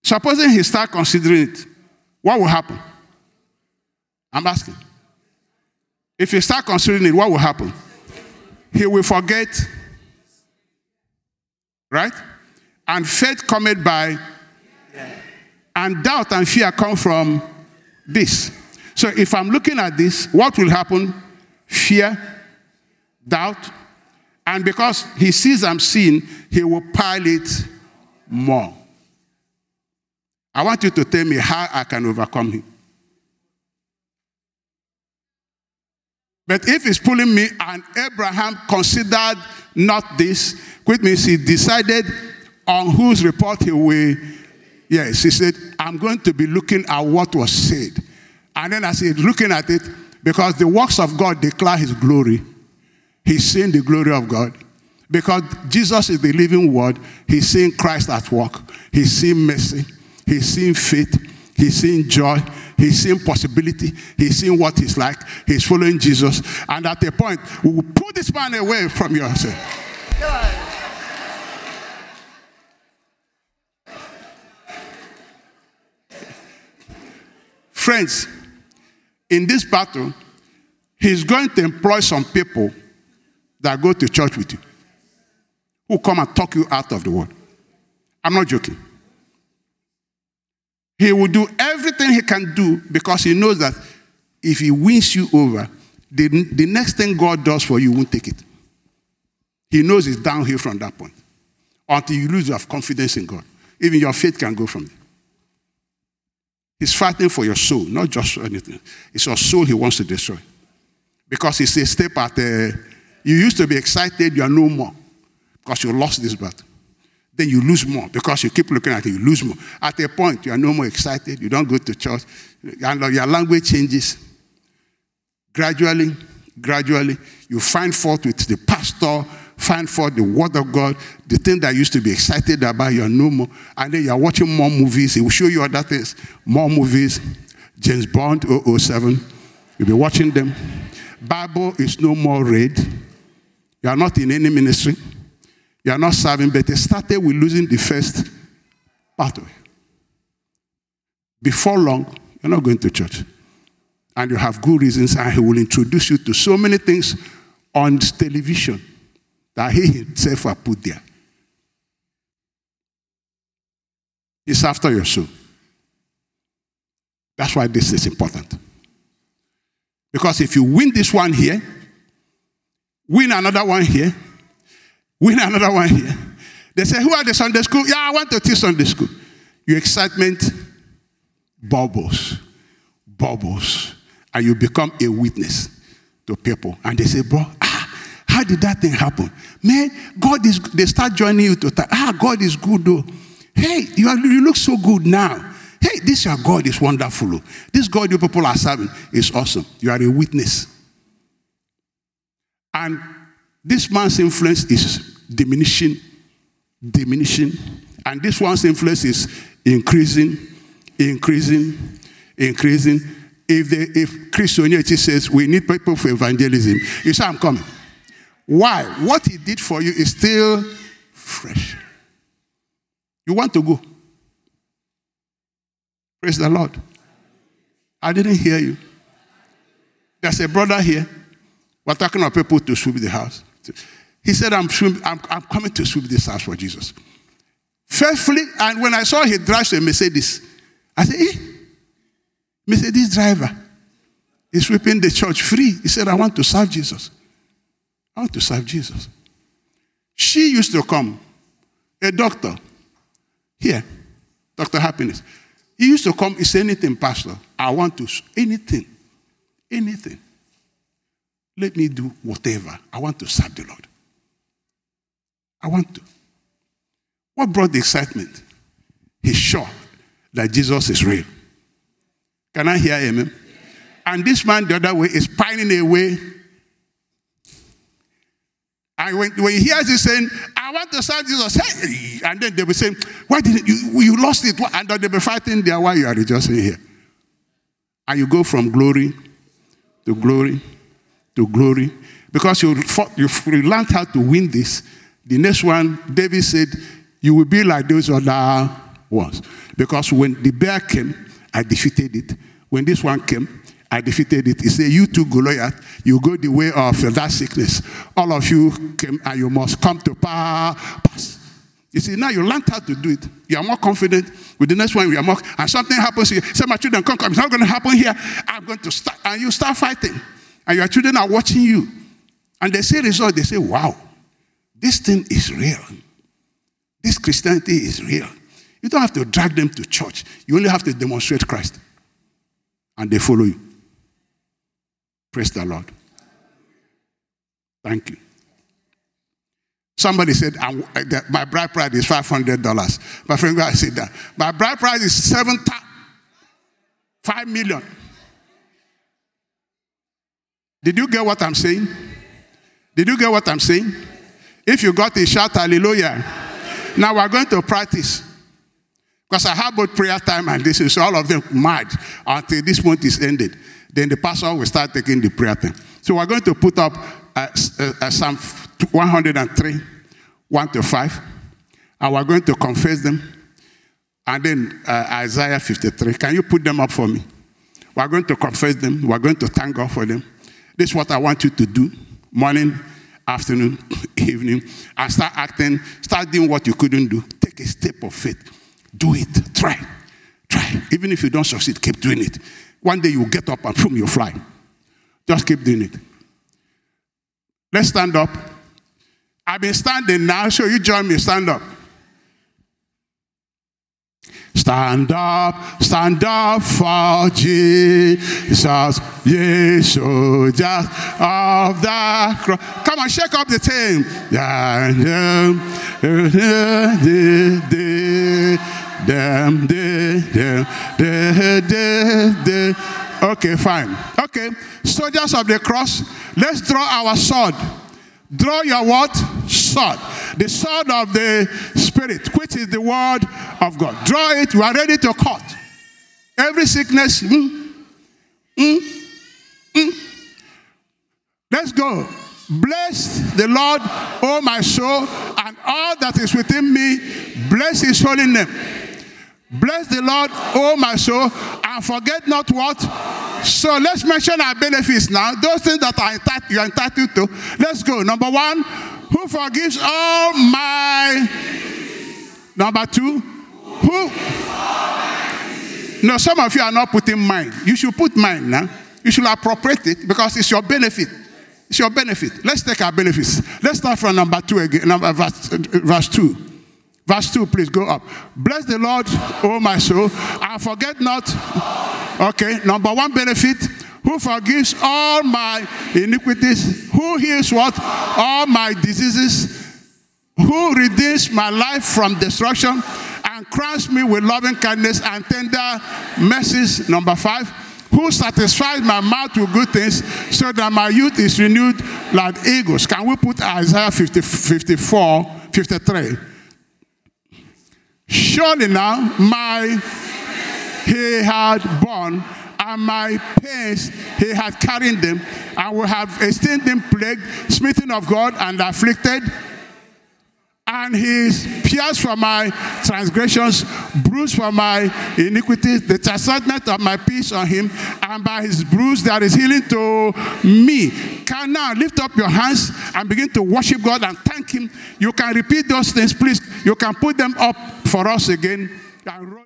Supposing he start considering it, what will happen? I'm asking. If you start considering it, what will happen? He will forget. Right? And faith cometh by, and doubt and fear come from this. So if I'm looking at this, what will happen? Fear, doubt, and because he sees I'm seeing, he will pile it more. I want you to tell me how I can overcome him. But if he's pulling me and Abraham considered not this, which means he decided on whose report he will. Yes, he said, I'm going to be looking at what was said. And then as he's looking at it, because the works of God declare his glory, he's seeing the glory of God. Because Jesus is the living word, he's seeing Christ at work. He's seeing mercy, he's seeing faith, he's seeing joy, he's seeing possibility, he's seeing what he's like, he's following Jesus. And at a point, we will pull this man away from yourself. Friends, in this battle, he's going to employ some people that go to church with you who come and talk you out of the word. I'm not joking. He will do everything he can do because he knows that if he wins you over, the, the next thing God does for you, won't take it. He knows it's downhill from that point until you lose your confidence in God. Even your faith can go from there. He's fighting for your soul, not just anything. It's your soul he wants to destroy. Because it's a step at a, you used to be excited, you are no more. Because you lost this battle. Then you lose more because you keep looking at it, you lose more. At a point, you are no more excited, you don't go to church, and your language changes. Gradually, gradually, you find fault with the pastor, find fault the word of God, the thing that used to be excited about, you're no more. And then you're watching more movies. it will show you other things. More movies. James Bond 007. You'll be watching them. Bible is no more read. You are not in any ministry. You are not serving, but it started with losing the first it. Before long, you're not going to church. And you have good reasons, and he will introduce you to so many things on television that he himself had put there. It's after your soul. That's why this is important. Because if you win this one here, win another one here, win another one here. They say, Who are the Sunday school? Yeah, I want to teach Sunday school. Your excitement bubbles, bubbles, and you become a witness to people. And they say, Bro, ah, how did that thing happen? Man, God is, they start joining you to, talk. ah, God is good though. Hey, you, are, you look so good now. Hey, this your God is wonderful. This God you people are serving is awesome. You are a witness. And this man's influence is diminishing, diminishing. And this one's influence is increasing, increasing, increasing. If, the, if Christianity says we need people for evangelism, you say, I'm coming. Why? What he did for you is still fresh. You want to go. Praise the Lord. I didn't hear you. There's a brother here. We're talking about people to sweep the house. He said, I'm, I'm, I'm coming to sweep this house for Jesus. Faithfully, and when I saw he drives a Mercedes, I said, eh, Mercedes driver is sweeping the church free. He said, I want to serve Jesus. I want to serve Jesus. She used to come, a doctor, here, Dr. Happiness. He used to come, he said, anything, Pastor. I want to, anything, anything. Let me do whatever. I want to serve the Lord. I want to. What brought the excitement? He's sure that Jesus is real. Can I hear amen? And this man the other way is pining away. And when, when he hears this saying, I want to serve Jesus, hey, and then they will say, Why did you, you lost it? And they'll be fighting there while you are rejoicing here. And you go from glory to glory to glory because you, you learned how to win this. The next one, David said, You will be like those other ones. Because when the bear came, I defeated it. When this one came, I defeated it. He said, You too, Goliath, you go the way of that sickness. All of you came and you must come to pass. You see, now you learned how to do it. You are more confident. With the next one, you are more, and something happens here. Say, My children, come, come. It's not going to happen here. I'm going to start. And you start fighting. And your children are watching you. And they see result. They say, Wow, this thing is real. This Christianity is real. You don't have to drag them to church. You only have to demonstrate Christ. And they follow you. Praise the Lord. Thank you. Somebody said, My bride price is $500. My friend I said that. My bride price is seven, five million. Did you get what I'm saying? Did you get what I'm saying? If you got it, shout hallelujah. Now we're going to practice. Because I have both prayer time and this is all of them mad until this month is ended. Then the pastor will start taking the prayer time. So we're going to put up uh, uh, uh, Psalm 103, 1 to 5. And we're going to confess them. And then uh, Isaiah 53. Can you put them up for me? We're going to confess them. We're going to thank God for them. This is what I want you to do morning, afternoon, evening, and start acting, start doing what you couldn't do. Take a step of faith. Do it. Try. Try. Even if you don't succeed, keep doing it. One day you'll get up and boom, you'll fly. Just keep doing it. Let's stand up. I've been standing now, so you join me. Stand up. Stand up, stand up for Jesus, ye soldiers oh, of the cross. Come on, shake up the team. Okay, fine. Okay, soldiers of the cross, let's draw our sword. Draw your what? Sword. The sword of the Spirit, which is the word of God. Draw it, you are ready to cut. Every sickness. Mm, mm, mm. Let's go. Bless the Lord, oh my soul, and all that is within me. Bless his holy name. Bless the Lord, oh my soul, and forget not what. So let's mention our benefits now. Those things that are entitled, you're entitled to. Let's go. Number one, who forgives all my. Number two, who. No, some of you are not putting mine. You should put mine now. You should appropriate it because it's your benefit. It's your benefit. Let's take our benefits. Let's start from number two again, number verse, verse two. Verse 2, please go up. Bless the Lord, oh my soul, and forget not. Okay, number one benefit who forgives all my iniquities, who heals what? All my diseases, who redeems my life from destruction and crowns me with loving kindness and tender mercies. Number five, who satisfies my mouth with good things so that my youth is renewed like eagles. Can we put Isaiah 50, 54, 53? Surely now my he had borne and my pains he had carried them and will have esteemed them plagued, smitten of God and afflicted. And he is pierced for my transgressions, bruised for my iniquities. The chastisement of my peace on him, and by his bruise there is healing to me. Can now lift up your hands and begin to worship God and thank him. You can repeat those things, please. You can put them up for us again.